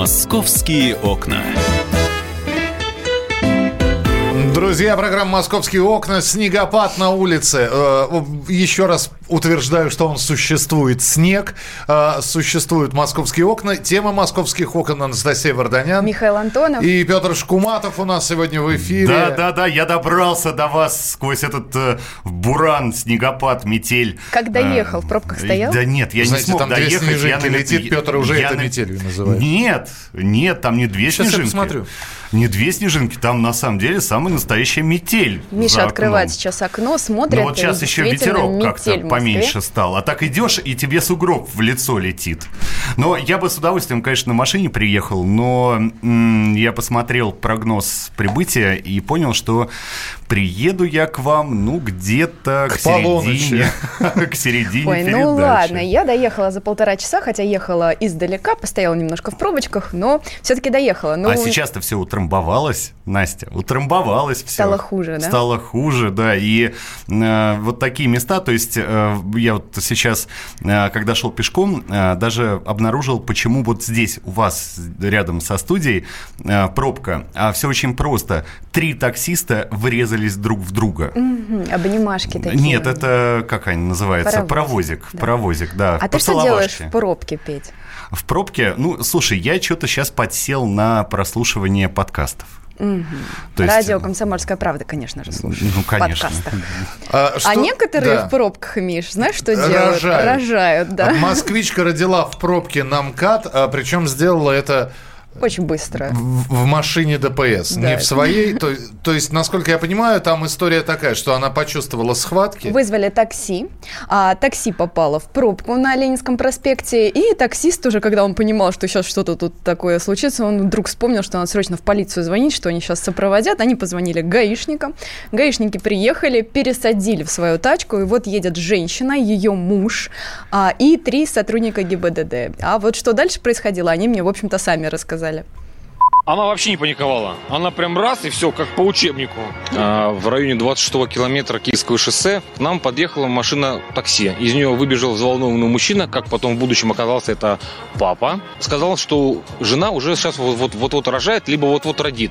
Московские окна. Друзья, программа «Московские окна». Снегопад на улице. Э, еще раз утверждаю, что он существует. Снег, э, существуют «Московские окна». Тема «Московских окон» Анастасия Варданян. Михаил Антонов. И Петр Шкуматов у нас сегодня в эфире. Да, да, да, я добрался до вас сквозь этот э, буран, снегопад, метель. Как доехал? В пробках стоял? Да нет, я Знаете, не смог там доехать. две снежинки на- летит, Петр уже я это на- метелью называет. Нет, нет, там не две Сейчас я снежинки. посмотрю. Не две снежинки, там на самом деле самая настоящая метель. Миша за открывает сейчас окно, смотрит. Ну вот сейчас еще ветерок как-то. Поменьше стал. А так идешь, и тебе сугроб в лицо летит. Но я бы с удовольствием, конечно, на машине приехал, но м, я посмотрел прогноз прибытия и понял, что приеду я к вам, ну, где-то к, К середине. К середине Ой, ну ладно, я доехала за полтора часа, хотя ехала издалека, постояла немножко в пробочках, но все-таки доехала. Ну, А сейчас-то все утрамбовалось, Настя, утрамбовалось все. Стало хуже, да? Стало хуже, да. И э, вот такие места, то есть э, я вот сейчас, э, когда шел пешком, э, даже обнаружил, почему вот здесь у вас рядом со студией э, пробка. А все очень просто. Три таксиста врезались друг в друга. мгм, обнимашки такие. Нет, это как они называется? Паровозик, Паровозик. да. Паровозик, да. А ты что делаешь в пробке, Петь? В пробке, ну, слушай, я что-то сейчас подсел на прослушивание подкастов. То есть- Радио «Комсомольская правда», конечно же, слушаю. Ну, в конечно. подкастах. А, А некоторые да. в пробках, Миш, знаешь, что делают? Рожают. Рожают, да. Москвичка родила в пробке на МКАД, а причем сделала это Очень быстро. в, в машине ДПС, Да. не в своей. То, то есть, насколько я понимаю, там история такая, что она почувствовала схватки. Вызвали такси, а такси попало в пробку на Ленинском проспекте, и таксист уже, когда он понимал, что сейчас что-то тут такое случится, он вдруг вспомнил, что надо срочно в полицию звонить, что они сейчас сопроводят. Они позвонили гаишникам, гаишники приехали, пересадили в свою тачку, и вот едет женщина, ее муж а, и три сотрудника ГИБДД. А вот что дальше происходило, они мне, в общем-то, сами рассказали. Она вообще не паниковала. Она прям раз и все, как по учебнику. А, в районе 26-го километра Киевского шоссе к нам подъехала машина такси. Из нее выбежал взволнованный мужчина, как потом в будущем оказался это папа. Сказал, что жена уже сейчас вот-вот рожает, либо вот-вот родит.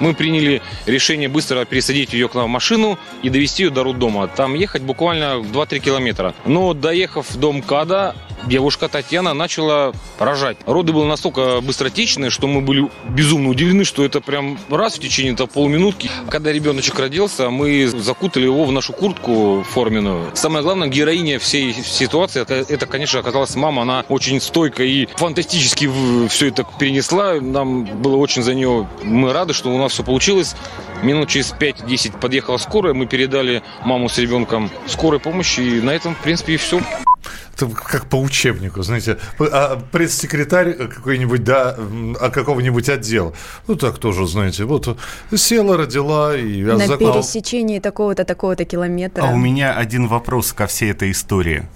Мы приняли решение быстро пересадить ее к нам в машину и довести ее до роддома. Там ехать буквально 2-3 километра. Но доехав в дом КАДа, девушка Татьяна начала рожать. Роды были настолько быстротечные, что мы были безумно удивлены, что это прям раз в течение -то полминутки. Когда ребеночек родился, мы закутали его в нашу куртку форменную. Самое главное, героиня всей ситуации, это, конечно, оказалась мама. Она очень стойко и фантастически все это перенесла. Нам было очень за нее... Мы рады, что у нас все получилось. Минут через 5-10 подъехала скорая, мы передали маму с ребенком скорой помощи, и на этом, в принципе, и все. Это как по учебнику, знаете. А пресс-секретарь какой-нибудь, да, а какого-нибудь отдела. Ну, так тоже, знаете, вот села, родила и... На закон- пересечении такого-то, такого-то километра. А у меня один вопрос ко всей этой истории.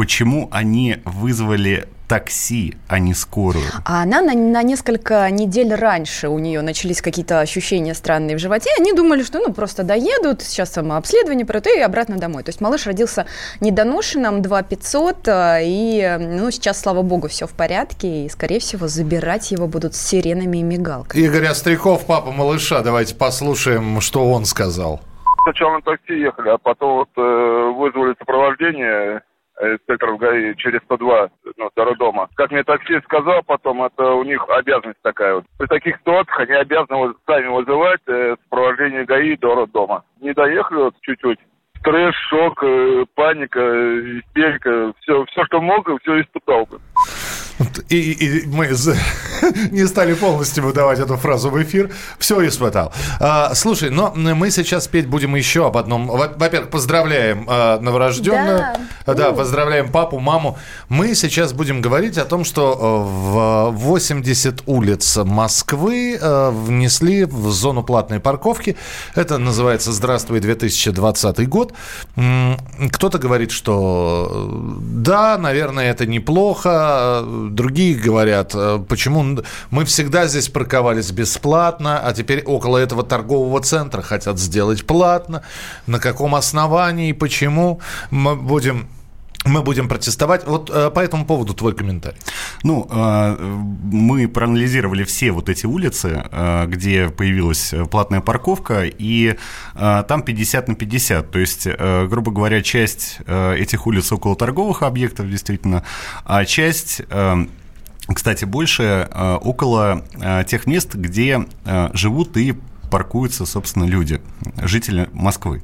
Почему они вызвали такси, а не скорую? А она на, на несколько недель раньше у нее начались какие-то ощущения странные в животе. Они думали, что ну просто доедут, сейчас самообследование пройдут и обратно домой. То есть малыш родился недоношенным, 2 500, а, и ну, сейчас, слава богу, все в порядке. И, скорее всего, забирать его будут с сиренами и мигалками. Игорь Остряков, папа малыша. Давайте послушаем, что он сказал. Сначала на такси ехали, а потом вот э, вызвали сопровождение э, инспекторов ГАИ через 102 ну, до роддома. Как мне таксист сказал потом, это у них обязанность такая вот. При таких ситуациях они обязаны сами вызывать э, сопровождение ГАИ до роддома. Не доехали вот чуть-чуть. Стресс, шок, э, паника, э, истерика, все, все, что мог, все испытал бы. И, и мы не стали полностью выдавать эту фразу в эфир. Все испытал. А, слушай, но мы сейчас петь будем еще об одном. Во- Во-первых, поздравляем а, новорожденную. Да. Да, поздравляем папу, маму. Мы сейчас будем говорить о том, что э, в 80 улиц Москвы э, внесли в зону платной парковки. Это называется «Здравствуй, 2020 год». Кто-то говорит, что э, да, наверное, это неплохо. Другие говорят, э, мы всегда здесь парковались бесплатно, а теперь около этого торгового центра хотят сделать платно. На каком основании, почему? Мы будем мы будем протестовать. Вот э, по этому поводу твой комментарий. Ну, э, мы проанализировали все вот эти улицы, э, где появилась платная парковка, и там 50 на 50. То есть, грубо говоря, часть этих улиц около торговых объектов, действительно, а часть кстати, больше около тех мест, где живут и паркуются, собственно, люди, жители Москвы.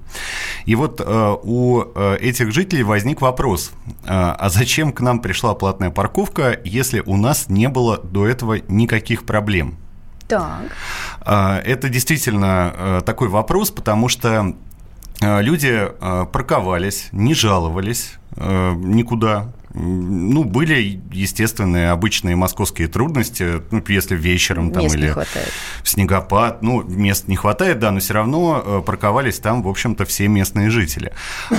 И вот э, у э, этих жителей возник вопрос, э, а зачем к нам пришла платная парковка, если у нас не было до этого никаких проблем? Так. Это действительно такой вопрос, потому что люди парковались, не жаловались никуда, ну, были естественные обычные московские трудности, ну, если вечером там мест или в снегопад, ну, мест не хватает, да, но все равно э, парковались там, в общем-то, все местные жители.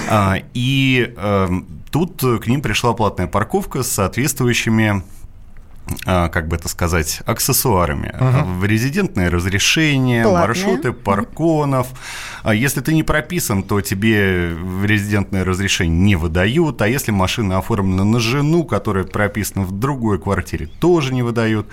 А, и эм, тут к ним пришла платная парковка с соответствующими как бы это сказать, аксессуарами. Угу. Резидентное разрешение, Платное. маршруты парконов. А если ты не прописан, то тебе резидентное разрешение не выдают. А если машина оформлена на жену, которая прописана в другой квартире, тоже не выдают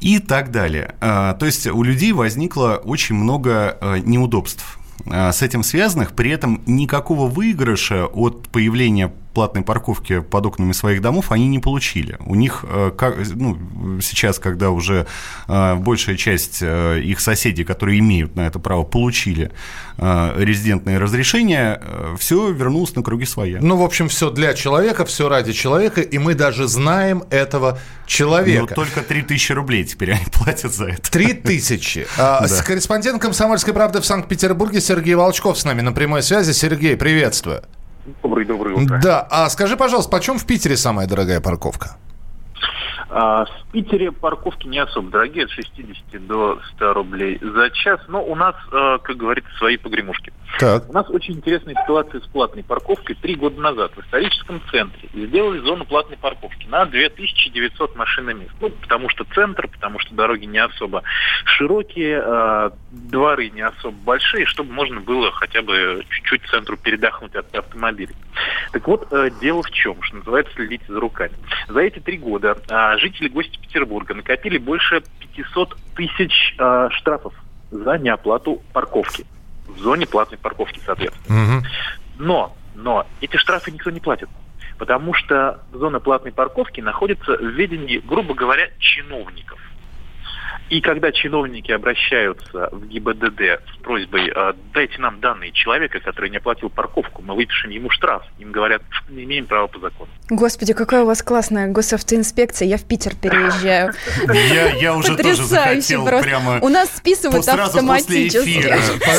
и так далее. А, то есть у людей возникло очень много неудобств с этим связанных, при этом никакого выигрыша от появления платной парковки под окнами своих домов они не получили. У них, э, как, ну, сейчас, когда уже э, большая часть э, их соседей, которые имеют на это право, получили резидентное разрешение, все вернулось на круги своя. Ну, в общем, все для человека, все ради человека, и мы даже знаем этого человека. Но только 3000 рублей теперь они платят за это. 3000. А, да. Корреспондент «Комсомольской правды» в Санкт-Петербурге Сергей Волчков с нами на прямой связи. Сергей, приветствую. Добрый, добрый утро. Да, а скажи, пожалуйста, почем в Питере самая дорогая парковка? А, в Питере парковки не особо дорогие, от 60 до 100 рублей за час. Но у нас, э, как говорится, свои погремушки. Так. У нас очень интересная ситуация с платной парковкой. Три года назад в историческом центре сделали зону платной парковки на 2900 машин и мест. Ну, потому что центр, потому что дороги не особо широкие, э, дворы не особо большие, чтобы можно было хотя бы чуть-чуть центру передохнуть от автомобилей. Так вот, э, дело в чем, что называется, следите за руками. За эти три года жители гости Петербурга накопили больше 500 тысяч э, штрафов за неоплату парковки. В зоне платной парковки, соответственно. Угу. Но, но эти штрафы никто не платит. Потому что зона платной парковки находится в ведении, грубо говоря, чиновников. И когда чиновники обращаются в ГИБДД с просьбой э, дайте нам данные человека, который не оплатил парковку, мы выпишем ему штраф, им говорят, не имеем права по закону. Господи, какая у вас классная госавтоинспекция, я в Питер переезжаю. Я, уже тоже захотел прямо... У нас списывают автоматически.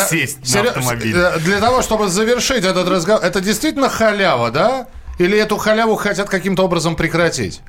сесть на автомобиль. Для того, чтобы завершить этот разговор, это действительно халява, да? Или эту халяву хотят каким-то образом прекратить?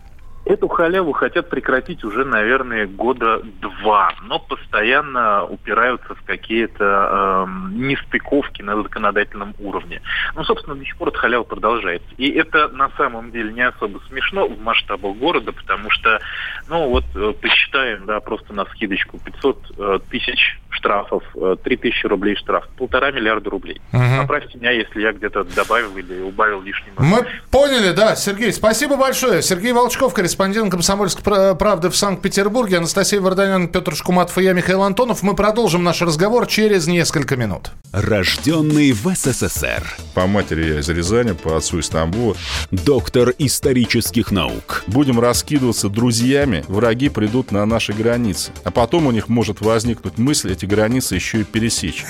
Эту халяву хотят прекратить уже, наверное, года два, но постоянно упираются в какие-то э, нестыковки на законодательном уровне. Ну, собственно, до сих пор эта халява продолжается. И это на самом деле не особо смешно в масштабах города, потому что, ну вот, э, посчитаем, да, просто на скидочку, 500 э, тысяч штрафов, 3 э, тысячи рублей штраф, полтора миллиарда рублей. Угу. Поправьте меня, если я где-то добавил или убавил лишний. Мы поняли, да, Сергей, спасибо большое. Сергей Волчков, корреспондент «Комсомольской правды» в Санкт-Петербурге. Анастасия Варданян, Петр Шкуматов и я, Михаил Антонов. Мы продолжим наш разговор через несколько минут. Рожденный в СССР. По матери я из Рязани, по отцу из Тамбова. Доктор исторических наук. Будем раскидываться друзьями, враги придут на наши границы. А потом у них может возникнуть мысль эти границы еще и пересечь.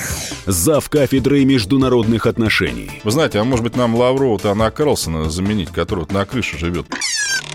Зав кафедрой международных отношений. Вы знаете, а может быть нам Лаврова-то Анна Карлсона заменить, который вот на крыше живет?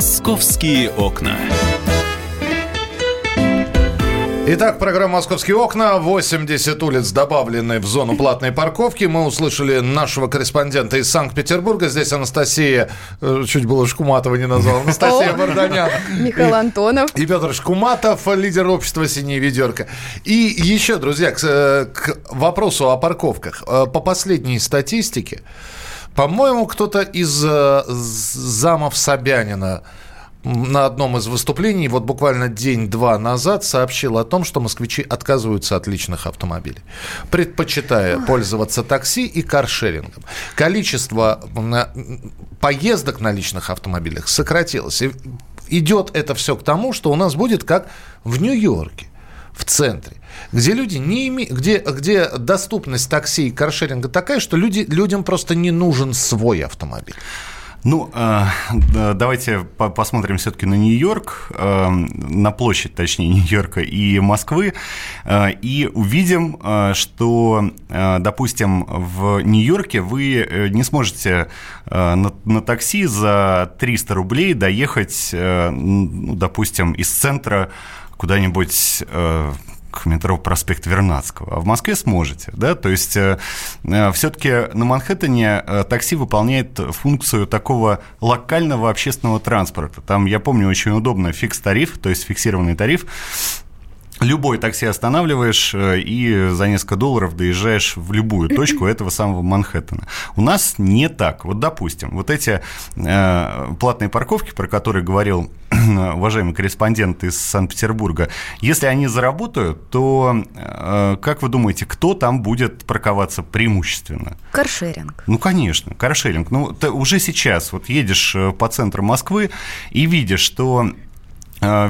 «Московские окна». Итак, программа «Московские окна». 80 улиц добавлены в зону платной парковки. Мы услышали нашего корреспондента из Санкт-Петербурга. Здесь Анастасия, э, чуть было Шкуматова не назвал, Анастасия Варданян. Михаил Антонов. И Петр Шкуматов, лидер общества «Синяя ведерко». И еще, друзья, к, э, к вопросу о парковках. Э, по последней статистике, по-моему, кто-то из замов Собянина на одном из выступлений, вот буквально день-два назад, сообщил о том, что москвичи отказываются от личных автомобилей, предпочитая пользоваться такси и каршерингом. Количество поездок на личных автомобилях сократилось. И идет это все к тому, что у нас будет как в Нью-Йорке в центре, где люди не имеют, где, где доступность такси и каршеринга такая, что люди, людям просто не нужен свой автомобиль. Ну, э, давайте посмотрим все-таки на Нью-Йорк, э, на площадь, точнее, Нью-Йорка и Москвы, э, и увидим, что, допустим, в Нью-Йорке вы не сможете на, на такси за 300 рублей доехать, ну, допустим, из центра куда-нибудь к метро проспект Вернадского, а в Москве сможете, да, то есть э, э, все-таки на Манхэттене э, такси выполняет функцию такого локального общественного транспорта. Там, я помню, очень удобно фикс-тариф, то есть фиксированный тариф, любой такси останавливаешь и за несколько долларов доезжаешь в любую точку этого самого Манхэттена. У нас не так. Вот, допустим, вот эти э, платные парковки, про которые говорил уважаемый корреспондент из Санкт-Петербурга, если они заработают, то э, как вы думаете, кто там будет парковаться преимущественно? Каршеринг. Ну, конечно, каршеринг. Ну, ты уже сейчас вот едешь э, по центру Москвы и видишь, что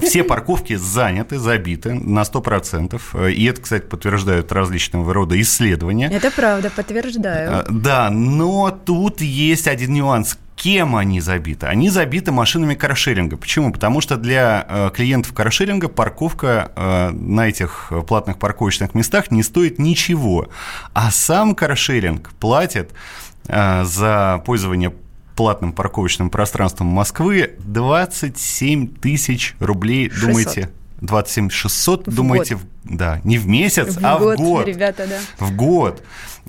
все парковки заняты, забиты на 100%. И это, кстати, подтверждают различного рода исследования. Это правда, подтверждаю. Э, да, но тут есть один нюанс кем они забиты? Они забиты машинами каршеринга. Почему? Потому что для э, клиентов каршеринга парковка э, на этих платных парковочных местах не стоит ничего. А сам каршеринг платит э, за пользование платным парковочным пространством Москвы 27 тысяч рублей, 600. думаете? 27 600, в думаете, год. Да, не в месяц, в а год, в год. Ребята, да. В год.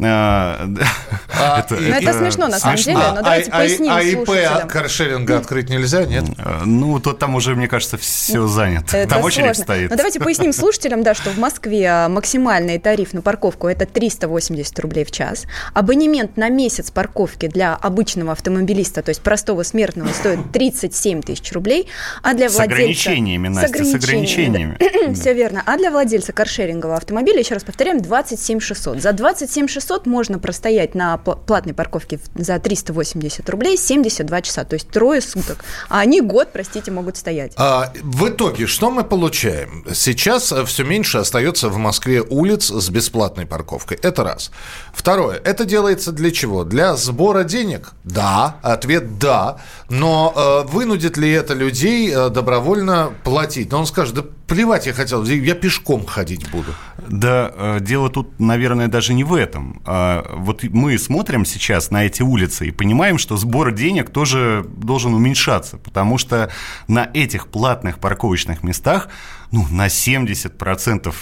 А, это, ну, это, смешно, на самом деле, но давайте а, поясним А ИП каршеринга открыть нельзя, нет? Ну, то там уже, мне кажется, все занято. Там очередь стоит. Но давайте поясним слушателям, да, что в Москве максимальный тариф на парковку – это 380 рублей в час. Абонемент на месяц парковки для обычного автомобилиста, то есть простого смертного, стоит 37 тысяч рублей, а для владельца... С ограничениями, Настя, с ограничениями. Все верно. А для владельца каршерингового автомобиля, еще раз повторяем, 27 600. За 27 600 600 можно простоять на платной парковке за 380 рублей 72 часа, то есть трое суток. А они год, простите, могут стоять. А, в итоге, что мы получаем? Сейчас все меньше остается в Москве улиц с бесплатной парковкой. Это раз. Второе. Это делается для чего? Для сбора денег? Да. Ответ да. Но э, вынудит ли это людей э, добровольно платить? Но он скажет, да плевать я хотел, я пешком ходить буду. Да, э, дело тут, наверное, даже не в этом. А, вот мы смотрим сейчас на эти улицы и понимаем, что сбор денег тоже должен уменьшаться, потому что на этих платных парковочных местах ну, на 70%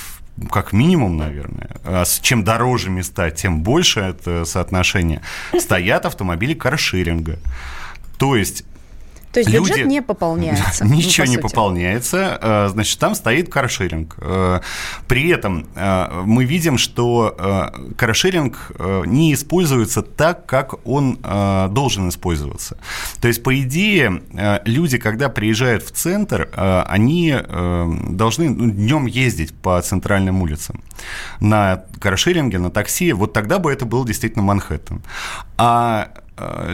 как минимум, наверное. А чем дороже места, тем больше это соотношение. Стоят автомобили каршеринга. То есть то есть Люди... бюджет не пополняется. Ничего ну, по не пополняется. Э, значит, там стоит каршеринг. Э, при этом э, мы видим, что каршеринг не используется так, как он должен использоваться. То есть, по идее, люди, когда приезжают в центр, они должны ну, днем ездить по центральным улицам на каршеринге, на такси. Вот тогда бы это был действительно Манхэттен. А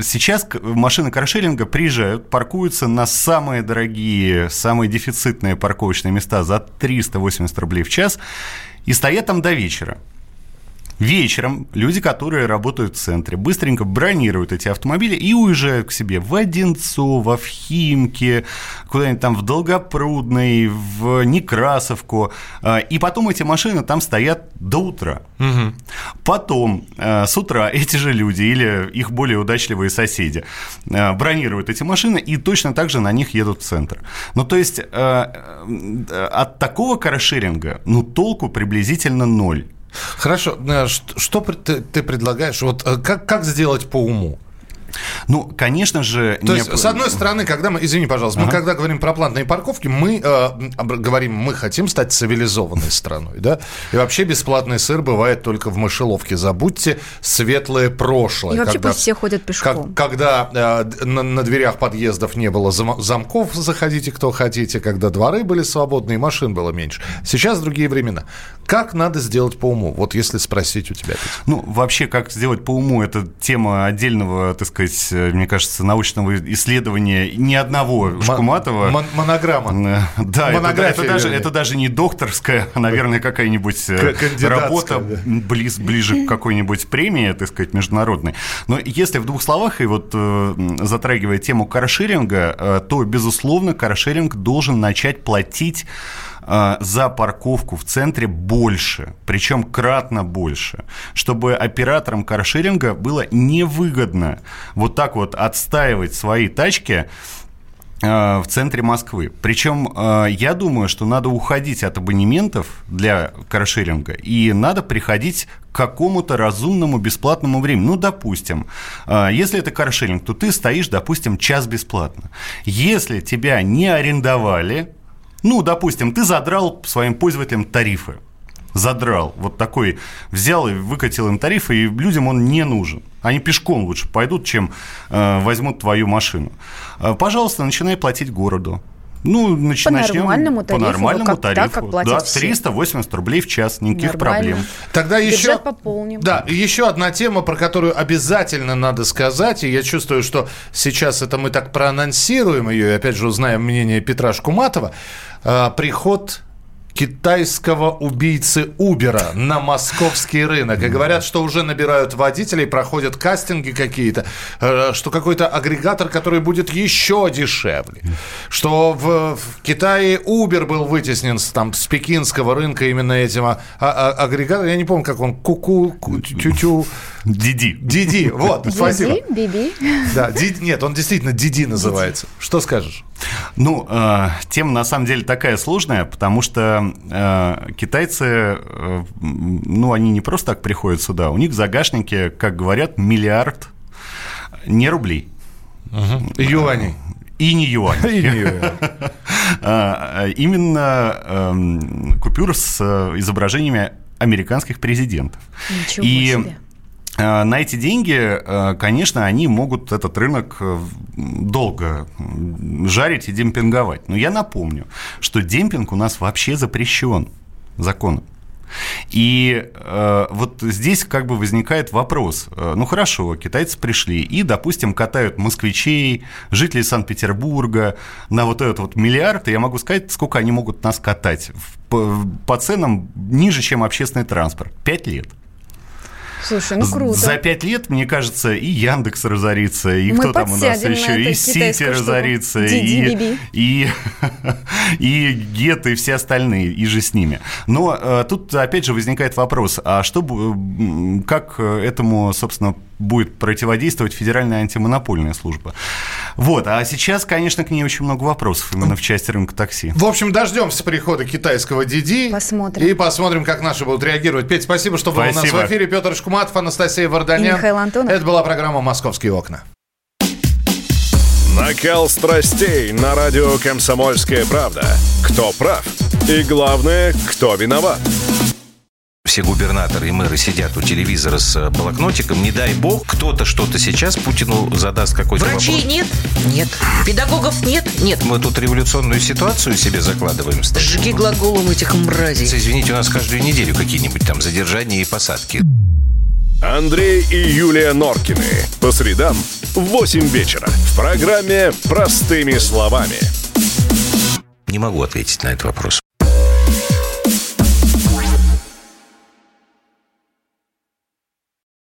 сейчас машины каршеринга приезжают, паркуются на самые дорогие, самые дефицитные парковочные места за 380 рублей в час и стоят там до вечера. Вечером люди, которые работают в центре, быстренько бронируют эти автомобили и уезжают к себе в Одинцово, в Химки, куда-нибудь там в Долгопрудный, в Некрасовку. А, и потом эти машины там стоят до утра. Угу. Потом а, с утра эти же люди или их более удачливые соседи а, бронируют эти машины и точно так же на них едут в центр. Ну, то есть от такого каршеринга, ну, толку приблизительно ноль. Хорошо. Э, что, ты предлагаешь? Вот э, как, как сделать по уму? Ну, конечно же... То не... есть, с одной стороны, когда мы, извини, пожалуйста, ага. мы когда говорим про платные парковки, мы э, говорим, мы хотим стать цивилизованной страной, да? И вообще бесплатный сыр бывает только в мышеловке. Забудьте светлое прошлое. И вообще когда, пусть все ходят пешком. Как, когда э, на, на дверях подъездов не было зам, замков, заходите кто хотите, когда дворы были свободны и машин было меньше. Сейчас другие времена. Как надо сделать по уму? Вот если спросить у тебя. Ну, вообще, как сделать по уму, это тема отдельного, так сказать, сказать, э, мне кажется, научного исследования ни одного Шкуматова. Мон- монограмма. Э, да, это, это, даже, это даже не докторская, а, наверное, какая-нибудь э, работа да. близ, ближе к какой-нибудь премии, так сказать, международной. Но если в двух словах, и вот затрагивая тему каршеринга, то, безусловно, каршеринг должен начать платить Э, за парковку в центре больше, причем кратно больше, чтобы операторам каршеринга было невыгодно вот так вот отстаивать свои тачки э, в центре Москвы. Причем э, я думаю, что надо уходить от абонементов для каршеринга и надо приходить к какому-то разумному бесплатному времени. Ну, допустим, если это каршеринг, то ты стоишь, допустим, час бесплатно. Если тебя не арендовали, ну, допустим, ты задрал своим пользователям тарифы. Задрал. Вот такой взял и выкатил им тарифы, и людям он не нужен. Они пешком лучше пойдут, чем э, возьмут твою машину. Э, пожалуйста, начинай платить городу. Ну, нач- по начнем нормальному тарифу, по нормальному как, тарифу. Так, как да, все. 380 рублей в час, никаких Нормально. проблем. Тогда Бюджет еще, пополним. Да, еще одна тема, про которую обязательно надо сказать, и я чувствую, что сейчас это мы так проанонсируем ее, и опять же узнаем мнение Петра Шкуматова. Э, приход китайского убийцы Убера на московский рынок. И говорят, что уже набирают водителей, проходят кастинги какие-то, э, что какой-то агрегатор, который будет еще дешевле. Что в, в Китае Uber был вытеснен с, там, с пекинского рынка именно этим а, а, агрегатором. Я не помню, как он, куку, ку тю-тю. Диди. Диди, вот, спасибо. Биби. Да, Диди, нет, он действительно Диди называется. Что скажешь? Ну, э, тема на самом деле такая сложная, потому что э, китайцы, э, ну, они не просто так приходят сюда, у них в загашнике, как говорят, миллиард не рублей. Угу. Юаней. И не юань. И не юань. А, Именно эм, купюр с изображениями американских президентов. Ничего и себе. Э, на эти деньги, э, конечно, они могут этот рынок э, долго жарить и демпинговать. Но я напомню, что демпинг у нас вообще запрещен законом. И э, вот здесь как бы возникает вопрос. Ну хорошо, китайцы пришли и, допустим, катают москвичей, жителей Санкт-Петербурга на вот этот вот миллиард, и я могу сказать, сколько они могут нас катать по, по ценам ниже, чем общественный транспорт. Пять лет. Слушай, ну круто. За пять лет, мне кажется, и Яндекс разорится, и Мы кто там у нас еще, и Сити разорится, и, и, и Гет, и все остальные, и же с ними. Но э, тут, опять же, возникает вопрос, а что, как этому, собственно, будет противодействовать Федеральная антимонопольная служба. Вот, а сейчас, конечно, к ней очень много вопросов именно в части рынка такси. В общем, дождемся прихода китайского Диди. Посмотрим. И посмотрим, как наши будут реагировать. Петь, спасибо, что был у нас в эфире. Петр Шкуматов, Анастасия Варданян. И Михаил Антонов. Это была программа «Московские окна». Накал страстей на радио «Комсомольская правда». Кто прав? И главное, кто виноват? Все губернаторы и мэры сидят у телевизора с э, блокнотиком, не дай бог, кто-то что-то сейчас Путину задаст какой-то Врачей вопрос. нет? Нет. Педагогов нет? Нет. Мы тут революционную ситуацию себе закладываем. Жги глаголом этих мразей. Извините, у нас каждую неделю какие-нибудь там задержания и посадки. Андрей и Юлия Норкины. По средам в 8 вечера. В программе «Простыми словами». Не могу ответить на этот вопрос.